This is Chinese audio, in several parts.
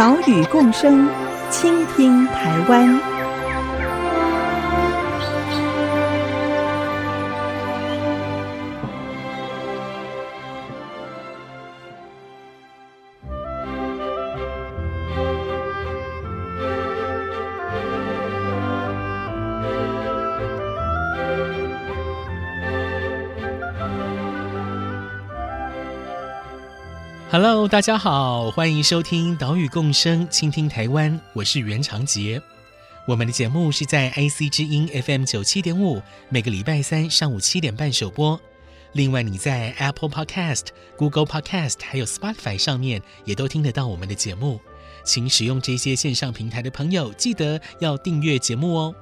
岛屿共生，倾听台湾。Hello，大家好，欢迎收听《岛屿共生，倾听台湾》，我是袁长杰。我们的节目是在 IC 之音 FM 九七点五，每个礼拜三上午七点半首播。另外，你在 Apple Podcast、Google Podcast 还有 Spotify 上面也都听得到我们的节目。请使用这些线上平台的朋友，记得要订阅节目哦。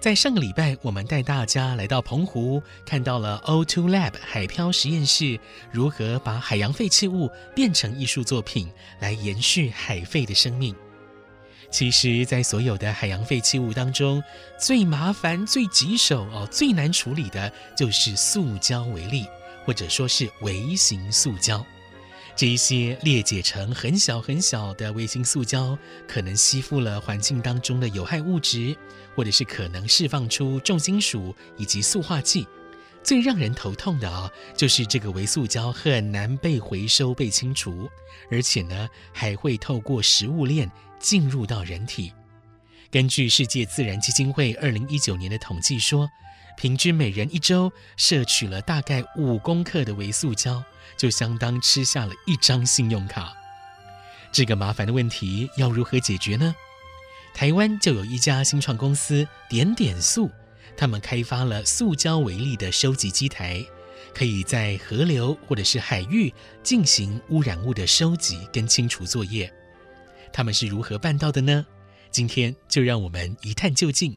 在上个礼拜，我们带大家来到澎湖，看到了 O2 Lab 海漂实验室如何把海洋废弃物变成艺术作品，来延续海废的生命。其实，在所有的海洋废弃物当中，最麻烦、最棘手哦，最难处理的就是塑胶微粒，或者说是微型塑胶。这一些裂解成很小很小的微型塑胶，可能吸附了环境当中的有害物质，或者是可能释放出重金属以及塑化剂。最让人头痛的啊，就是这个微塑胶很难被回收、被清除，而且呢，还会透过食物链进入到人体。根据世界自然基金会二零一九年的统计说，平均每人一周摄取了大概五公克的微塑胶。就相当吃下了一张信用卡。这个麻烦的问题要如何解决呢？台湾就有一家新创公司点点塑，他们开发了塑胶微粒的收集机台，可以在河流或者是海域进行污染物的收集跟清除作业。他们是如何办到的呢？今天就让我们一探究竟。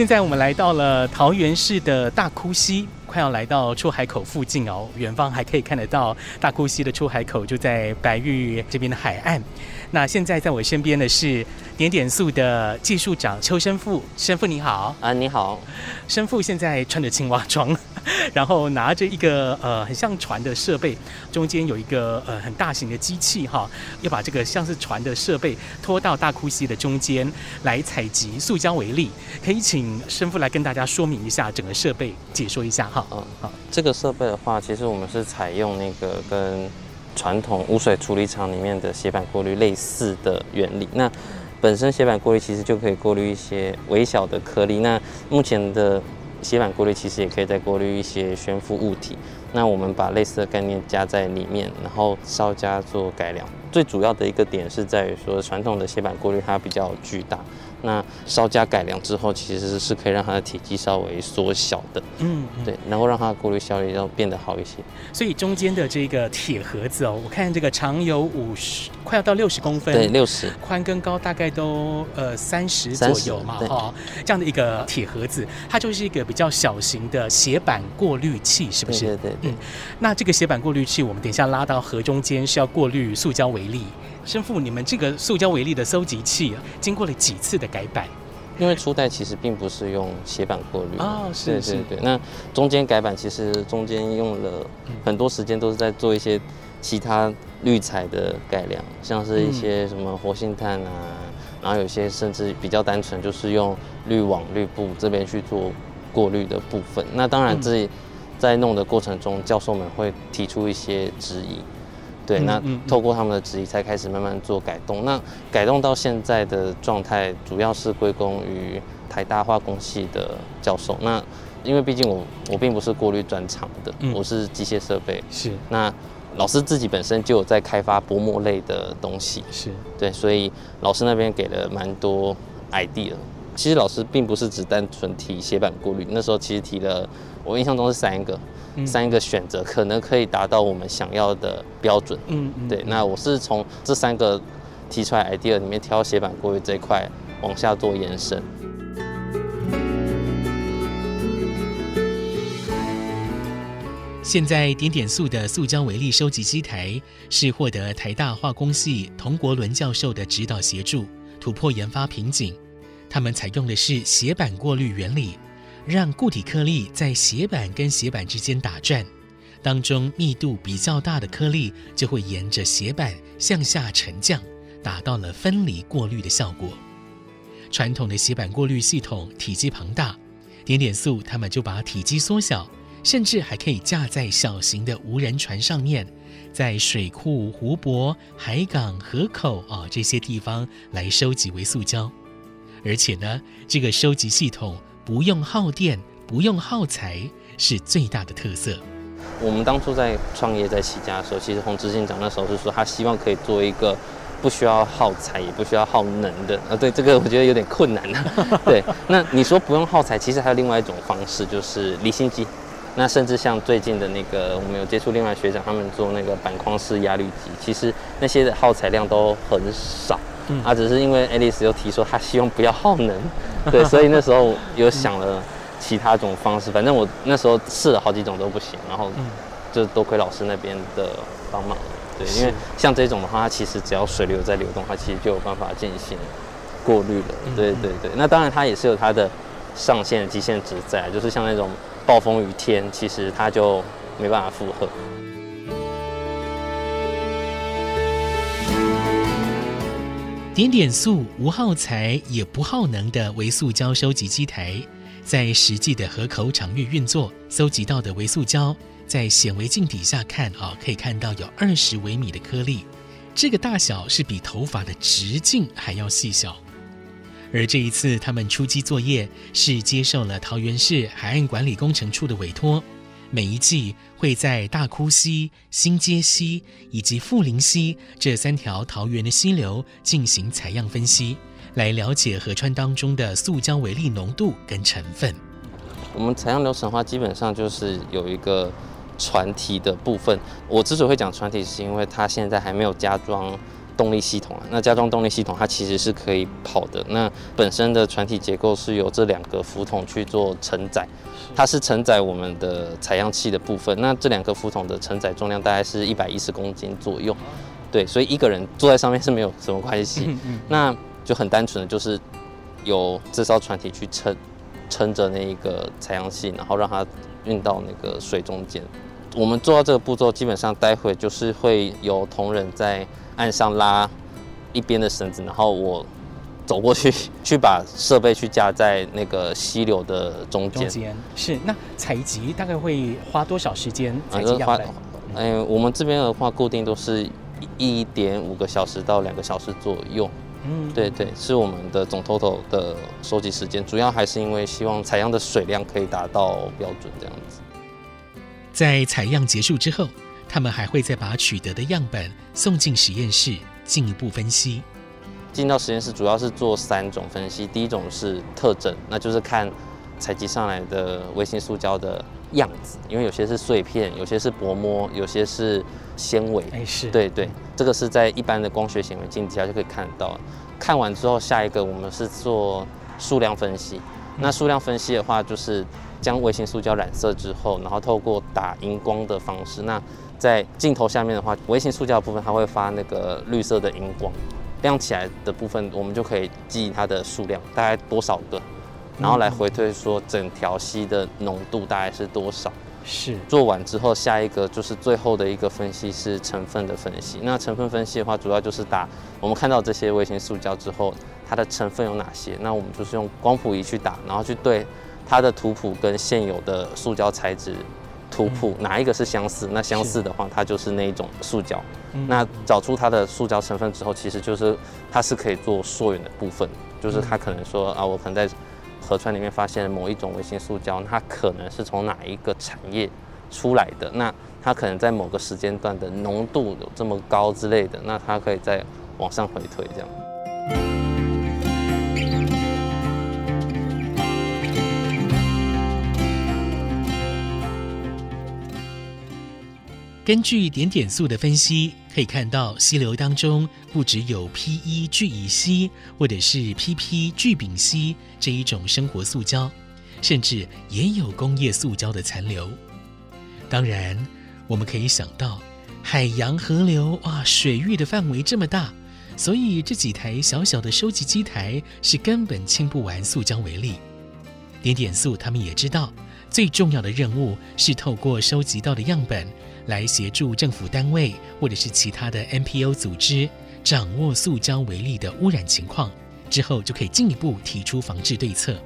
现在我们来到了桃园市的大窟溪，快要来到出海口附近哦。远方还可以看得到大窟溪的出海口，就在白玉这边的海岸。那现在在我身边的是点点素的技术长邱生富，生富你好啊，你好。生富现在穿着青蛙装，然后拿着一个呃很像船的设备，中间有一个呃很大型的机器哈，要把这个像是船的设备拖到大溪溪的中间来采集塑胶微粒。可以请申富来跟大家说明一下整个设备，解说一下哈。嗯，好，这个设备的话，其实我们是采用那个跟。传统污水处理厂里面的斜板过滤类似的原理，那本身斜板过滤其实就可以过滤一些微小的颗粒。那目前的洗板过滤其实也可以再过滤一些悬浮物体。那我们把类似的概念加在里面，然后稍加做改良。最主要的一个点是在于说，传统的斜板过滤它比较巨大。那稍加改良之后，其实是可以让它的体积稍微缩小的，嗯，对，然后让它的过滤效率要变得好一些。所以中间的这个铁盒子哦，我看这个长有五十，快要到六十公分，对，六十，宽跟高大概都呃三十左右嘛，哈，这样的一个铁盒子，它就是一个比较小型的斜板过滤器，是不是？对对对，那这个斜板过滤器，我们等一下拉到河中间是要过滤塑胶微粒。申富，你们这个塑胶微粒的收集器啊经过了几次的改版？因为初代其实并不是用斜板过滤哦，是是，对对。那中间改版其实中间用了很多时间，都是在做一些其他滤材的改良，像是一些什么活性炭啊，然后有些甚至比较单纯，就是用滤网、滤布这边去做过滤的部分。那当然自己在弄的过程中，教授们会提出一些质疑。对，那透过他们的质疑，才开始慢慢做改动。那改动到现在的状态，主要是归功于台大化工系的教授。那因为毕竟我我并不是过滤专长的，我是机械设备。是。那老师自己本身就有在开发薄膜类的东西。是。对，所以老师那边给了蛮多 idea。其实老师并不是只单纯提斜板过滤，那时候其实提了，我印象中是三个。三个选择，可能可以达到我们想要的标准。嗯嗯，对。那我是从这三个提出来 idea 里面挑斜板过滤这一块往下做延伸。现在点点塑的塑胶微粒收集机台是获得台大化工系童国伦教授的指导协助，突破研发瓶颈。他们采用的是斜板过滤原理，让固体颗粒在斜板跟斜板之间打转，当中密度比较大的颗粒就会沿着斜板向下沉降，达到了分离过滤的效果。传统的斜板过滤系统体积庞大，点点塑他们就把体积缩小。甚至还可以架在小型的无人船上面，在水库、湖泊、海港、河口啊、这些地方来收集微塑胶，而且呢，这个收集系统不用耗电、不用耗材，是最大的特色。我们当初在创业、在起家的时候，其实洪执行长那时候是说，他希望可以做一个不需要耗材、也不需要耗能的。啊，对这个我觉得有点困难啊。对，那你说不用耗材，其实还有另外一种方式，就是离心机。那甚至像最近的那个，我们有接触另外学长，他们做那个板框式压滤机，其实那些的耗材量都很少，嗯，啊，只是因为爱丽丝又提说她希望不要耗能，对，所以那时候有想了其他种方式，反正我那时候试了好几种都不行，然后就多亏老师那边的帮忙，对，因为像这种的话，它其实只要水流在流动，它其实就有办法进行过滤了，对对对，那当然它也是有它的上限极限值在，就是像那种。暴风雨天，其实它就没办法负荷。点点塑无耗材也不耗能的微塑胶收集机台，在实际的河口场域运作，搜集到的微塑胶，在显微镜底下看啊，可以看到有二十微米的颗粒，这个大小是比头发的直径还要细小。而这一次，他们出击作业是接受了桃园市海岸管理工程处的委托，每一季会在大窟溪、新街溪以及富林溪这三条桃园的溪流进行采样分析，来了解河川当中的塑胶微粒浓度跟成分。我们采样流程的话，基本上就是有一个船体的部分。我之所以会讲船体，是因为它现在还没有加装。动力系统啊，那加装动力系统，它其实是可以跑的。那本身的船体结构是由这两个浮筒去做承载，它是承载我们的采样器的部分。那这两个浮筒的承载重量大概是一百一十公斤左右，对，所以一个人坐在上面是没有什么关系。那就很单纯的就是由这艘船体去撑撑着那一个采样器，然后让它运到那个水中间。我们做到这个步骤，基本上待会就是会有同仁在。岸上拉一边的绳子，然后我走过去，去把设备去架在那个溪流的中间。中间是那采集大概会花多少时间？采集样本？嗯、呃，我们这边的话固定都是一点五个小时到两个小时左右。嗯，对对，是我们的总 total 的收集时间，主要还是因为希望采样的水量可以达到标准这样子。在采样结束之后。他们还会再把取得的样本送进实验室进一步分析。进到实验室主要是做三种分析，第一种是特征，那就是看采集上来的微型塑胶的样子，因为有些是碎片，有些是薄膜，有些是纤维。哎，是对对，这个是在一般的光学显微镜底下就可以看到。看完之后，下一个我们是做数量分析。那数量分析的话，就是将微型塑胶染色之后，然后透过打荧光的方式，那在镜头下面的话，微型塑胶的部分它会发那个绿色的荧光，亮起来的部分我们就可以记忆它的数量大概多少个，然后来回推说整条溪的浓度大概是多少。是做完之后，下一个就是最后的一个分析是成分的分析。那成分分析的话，主要就是打我们看到这些微型塑胶之后，它的成分有哪些？那我们就是用光谱仪去打，然后去对它的图谱跟现有的塑胶材质图谱哪一个是相似？那相似的话，它就是那一种塑胶。那找出它的塑胶成分之后，其实就是它是可以做溯源的部分，就是它可能说啊，我可能在。河川里面发现某一种微型塑胶，它可能是从哪一个产业出来的？那它可能在某个时间段的浓度有这么高之类的，那它可以再往上回推这样。根据点点素的分析，可以看到溪流当中不只有 PE 聚乙烯或者是 PP 聚丙烯这一种生活塑胶，甚至也有工业塑胶的残留。当然，我们可以想到，海洋、河流哇，水域的范围这么大，所以这几台小小的收集机台是根本清不完塑胶微粒。点点素他们也知道，最重要的任务是透过收集到的样本。来协助政府单位或者是其他的 NPO 组织掌握塑胶微粒的污染情况，之后就可以进一步提出防治对策。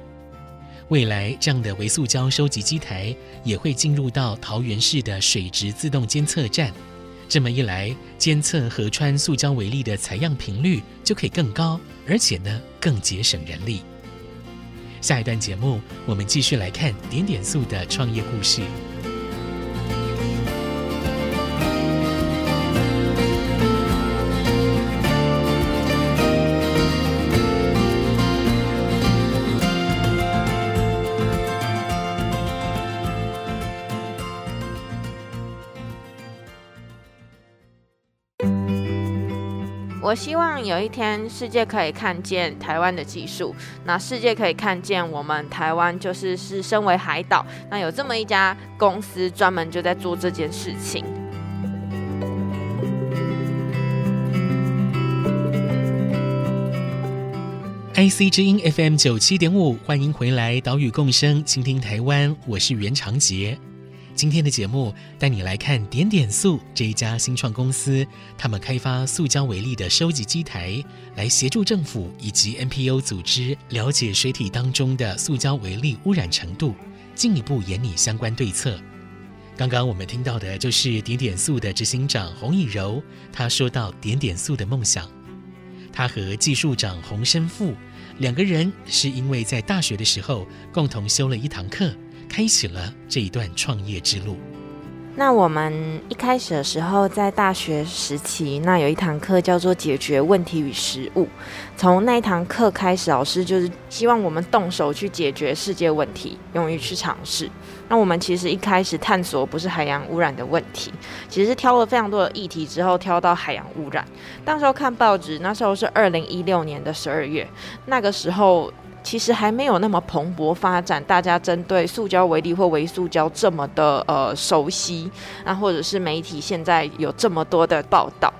未来这样的微塑胶收集机台也会进入到桃园市的水质自动监测站，这么一来，监测河川塑胶微粒的采样频率就可以更高，而且呢更节省人力。下一段节目，我们继续来看点点塑的创业故事。希望有一天世界可以看见台湾的技术，那世界可以看见我们台湾就是是身为海岛，那有这么一家公司专门就在做这件事情。IC 之音 FM 九七点五，欢迎回来，岛屿共生，倾听台湾，我是袁长杰。今天的节目带你来看点点塑这一家新创公司，他们开发塑胶微粒的收集机台，来协助政府以及 NPO 组织了解水体当中的塑胶微粒污染程度，进一步研拟相关对策。刚刚我们听到的就是点点塑的执行长洪以柔，他说到点点塑的梦想，他和技术长洪申富两个人是因为在大学的时候共同修了一堂课。开启了这一段创业之路。那我们一开始的时候，在大学时期，那有一堂课叫做“解决问题与实务”。从那一堂课开始，老师就是希望我们动手去解决世界问题，勇于去尝试。那我们其实一开始探索不是海洋污染的问题，其实是挑了非常多的议题之后，挑到海洋污染。当时候看报纸，那时候是二零一六年的十二月，那个时候。其实还没有那么蓬勃发展，大家针对塑胶为例或微塑胶这么的呃熟悉，那或者是媒体现在有这么多的报道。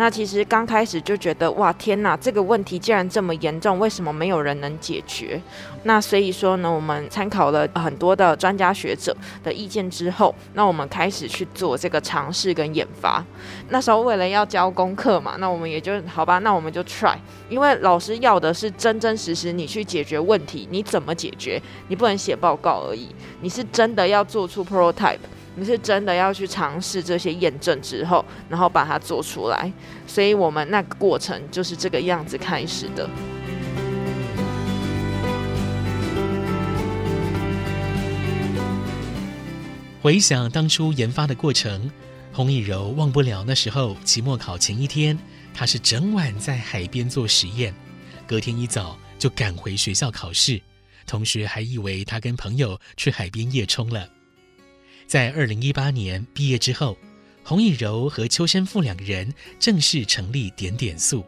那其实刚开始就觉得哇天哪，这个问题既然这么严重，为什么没有人能解决？那所以说呢，我们参考了很多的专家学者的意见之后，那我们开始去做这个尝试跟研发。那时候为了要交功课嘛，那我们也就好吧，那我们就 try，因为老师要的是真真实实你去解决问题，你怎么解决？你不能写报告而已，你是真的要做出 prototype。你是真的要去尝试这些验证之后，然后把它做出来，所以我们那个过程就是这个样子开始的。回想当初研发的过程，洪以柔忘不了那时候期末考前一天，他是整晚在海边做实验，隔天一早就赶回学校考试，同学还以为他跟朋友去海边夜冲了。在二零一八年毕业之后，洪以柔和邱申富两个人正式成立点点素。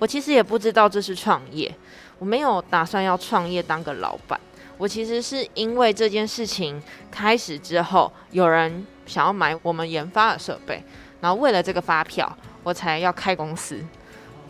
我其实也不知道这是创业，我没有打算要创业当个老板。我其实是因为这件事情开始之后，有人想要买我们研发的设备，然后为了这个发票，我才要开公司。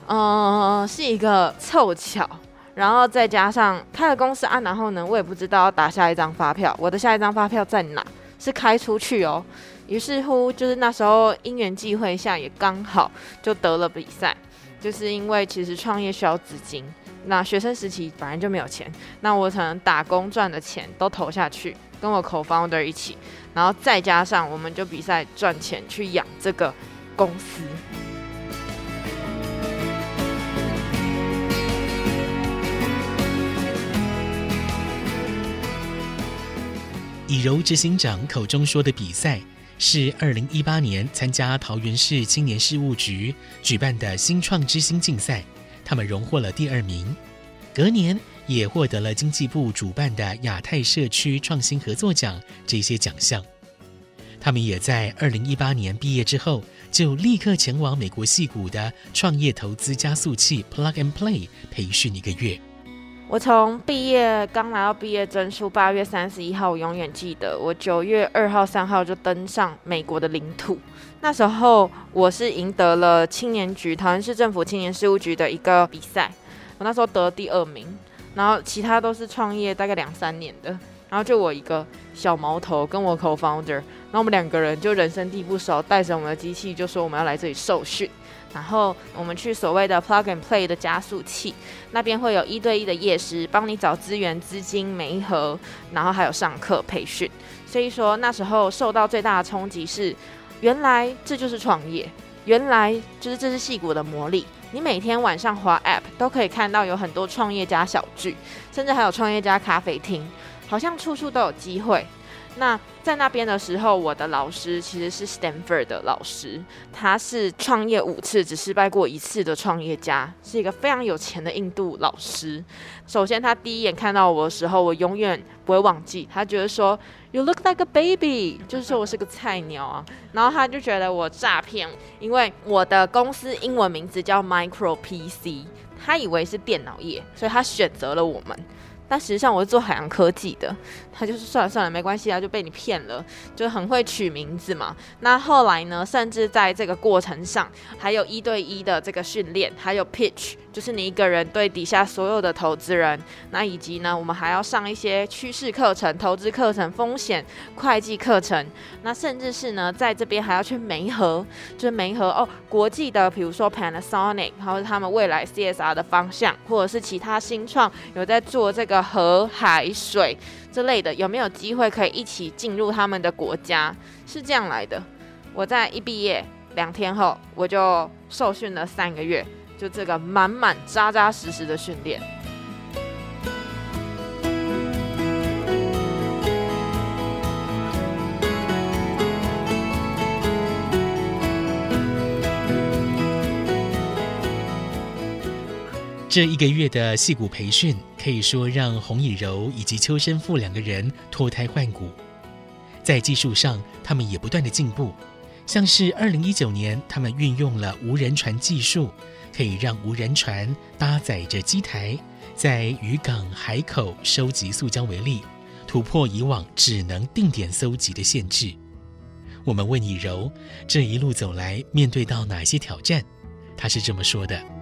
嗯、是一个凑巧。然后再加上开了公司啊，然后呢，我也不知道要打下一张发票，我的下一张发票在哪？是开出去哦，于是乎就是那时候因缘际会下也刚好就得了比赛，就是因为其实创业需要资金，那学生时期本来就没有钱，那我可能打工赚的钱都投下去，跟我 co-founder 一起，然后再加上我们就比赛赚钱去养这个公司。以柔执行长口中说的比赛，是二零一八年参加桃园市青年事务局举办的新创之星竞赛，他们荣获了第二名。隔年也获得了经济部主办的亚太社区创新合作奖这些奖项。他们也在二零一八年毕业之后，就立刻前往美国戏谷的创业投资加速器 Plug and Play 培训一个月。我从毕业刚拿到毕业证书，八月三十一号，我永远记得。我九月二号、三号就登上美国的领土。那时候我是赢得了青年局桃园市政府青年事务局的一个比赛，我那时候得第二名，然后其他都是创业大概两三年的，然后就我一个小毛头跟我 co-founder，然后我们两个人就人生地不熟，带着我们的机器就说我们要来这里受训。然后我们去所谓的 Plug and Play 的加速器，那边会有一对一的业师帮你找资源、资金、媒合，然后还有上课培训。所以说那时候受到最大的冲击是，原来这就是创业，原来就是这是戏骨的魔力。你每天晚上滑 App 都可以看到有很多创业家小聚，甚至还有创业家咖啡厅，好像处处都有机会。那在那边的时候，我的老师其实是 Stanford 的老师，他是创业五次只失败过一次的创业家，是一个非常有钱的印度老师。首先，他第一眼看到我的时候，我永远不会忘记，他觉得说 You look like a baby，就是说我是个菜鸟啊。然后他就觉得我诈骗，因为我的公司英文名字叫 Micro PC，他以为是电脑业，所以他选择了我们。但实际上我是做海洋科技的，他就是算了算了，没关系啊，就被你骗了，就很会取名字嘛。那后来呢，甚至在这个过程上，还有一对一的这个训练，还有 pitch，就是你一个人对底下所有的投资人，那以及呢，我们还要上一些趋势课程、投资课程、风险会计课程，那甚至是呢，在这边还要去媒合，就是媒合哦，国际的，比如说 Panasonic，然后他们未来 CSR 的方向，或者是其他新创有在做这个。河海水之类的，有没有机会可以一起进入他们的国家？是这样来的。我在一毕业两天后，我就受训了三个月，就这个满满扎扎实实的训练。这一个月的戏骨培训，可以说让洪以柔以及邱申富两个人脱胎换骨。在技术上，他们也不断的进步。像是二零一九年，他们运用了无人船技术，可以让无人船搭载着机台，在渔港海口收集塑胶为例，突破以往只能定点搜集的限制。我们问以柔，这一路走来面对到哪些挑战？他是这么说的。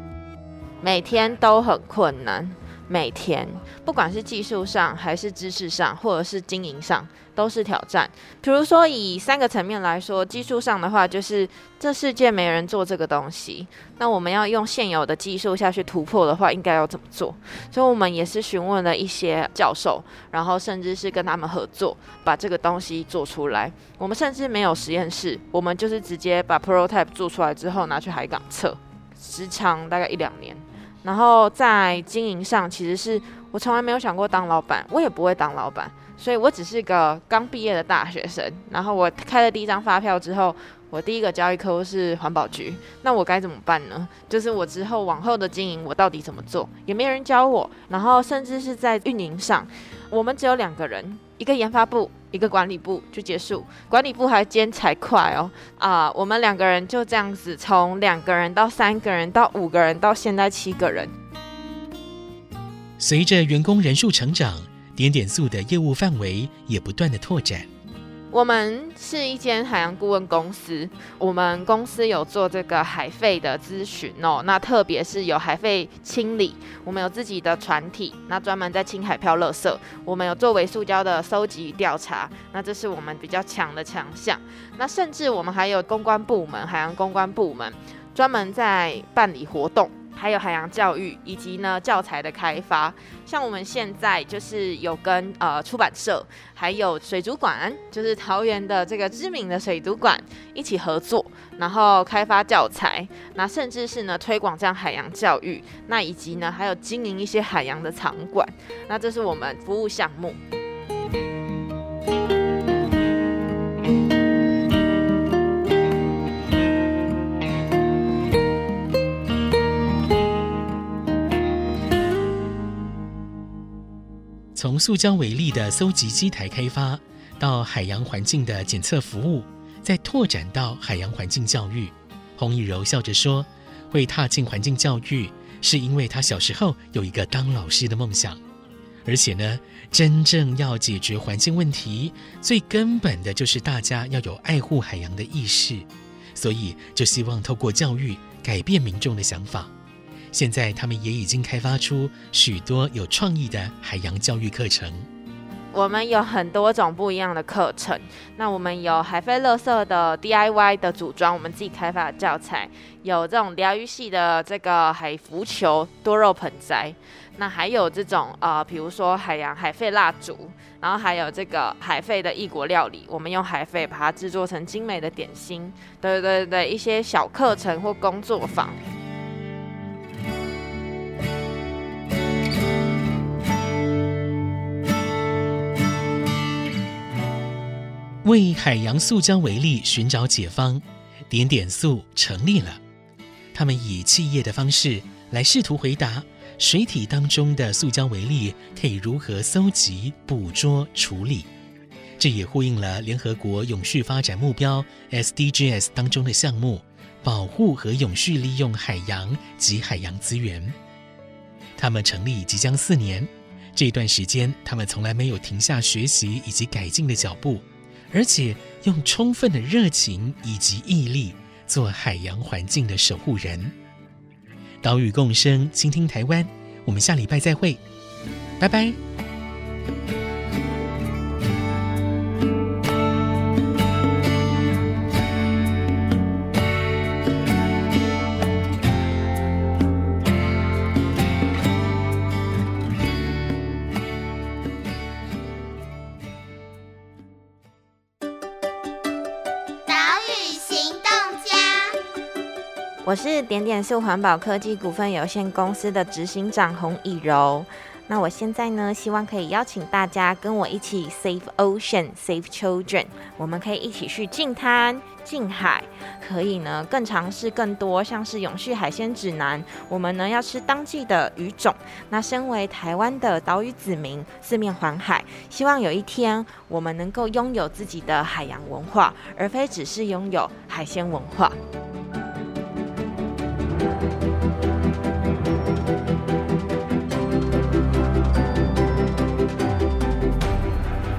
每天都很困难，每天不管是技术上，还是知识上，或者是经营上，都是挑战。比如说，以三个层面来说，技术上的话，就是这世界没人做这个东西，那我们要用现有的技术下去突破的话，应该要怎么做？所以我们也是询问了一些教授，然后甚至是跟他们合作，把这个东西做出来。我们甚至没有实验室，我们就是直接把 prototype 做出来之后拿去海港测，时长大概一两年。然后在经营上，其实是我从来没有想过当老板，我也不会当老板，所以我只是个刚毕业的大学生。然后我开了第一张发票之后，我第一个交易客户是环保局，那我该怎么办呢？就是我之后往后的经营，我到底怎么做，也没人教我。然后甚至是在运营上，我们只有两个人，一个研发部。一个管理部就结束，管理部还兼财会哦啊，我们两个人就这样子从两个人到三个人到五个人到现在七个人。随着员工人数成长，点点速的业务范围也不断的拓展。我们是一间海洋顾问公司，我们公司有做这个海废的咨询哦，那特别是有海废清理，我们有自己的船体，那专门在清海漂垃圾，我们有做微塑胶的收集调查，那这是我们比较强的强项。那甚至我们还有公关部门，海洋公关部门，专门在办理活动。还有海洋教育以及呢教材的开发，像我们现在就是有跟呃出版社，还有水族馆，就是桃园的这个知名的水族馆一起合作，然后开发教材，那甚至是呢推广这样海洋教育，那以及呢还有经营一些海洋的场馆，那这是我们服务项目。从塑胶为例的搜集机台开发，到海洋环境的检测服务，再拓展到海洋环境教育。洪以柔笑着说：“会踏进环境教育，是因为他小时候有一个当老师的梦想。而且呢，真正要解决环境问题，最根本的就是大家要有爱护海洋的意识。所以，就希望透过教育改变民众的想法。现在，他们也已经开发出许多有创意的海洋教育课程。”我们有很多种不一样的课程，那我们有海废垃圾的 DIY 的组装，我们自己开发的教材，有这种疗愈系的这个海浮球多肉盆栽，那还有这种呃，比如说海洋海废蜡烛，然后还有这个海废的异国料理，我们用海废把它制作成精美的点心，对对对对，一些小课程或工作坊。为海洋塑胶为例寻找解方，点点塑成立了。他们以企业的方式来试图回答水体当中的塑胶为例可以如何搜集、捕捉、处理。这也呼应了联合国永续发展目标 SDGs 当中的项目，保护和永续利用海洋及海洋资源。他们成立即将四年，这段时间他们从来没有停下学习以及改进的脚步。而且用充分的热情以及毅力做海洋环境的守护人。岛屿共生，倾听台湾。我们下礼拜再会，拜拜。点点塑环保科技股份有限公司的执行长洪以柔。那我现在呢，希望可以邀请大家跟我一起 Save Ocean, Save Children。我们可以一起去净滩、净海，可以呢更尝试更多，像是永续海鲜指南。我们呢要吃当季的鱼种。那身为台湾的岛屿子民，四面环海，希望有一天我们能够拥有自己的海洋文化，而非只是拥有海鲜文化。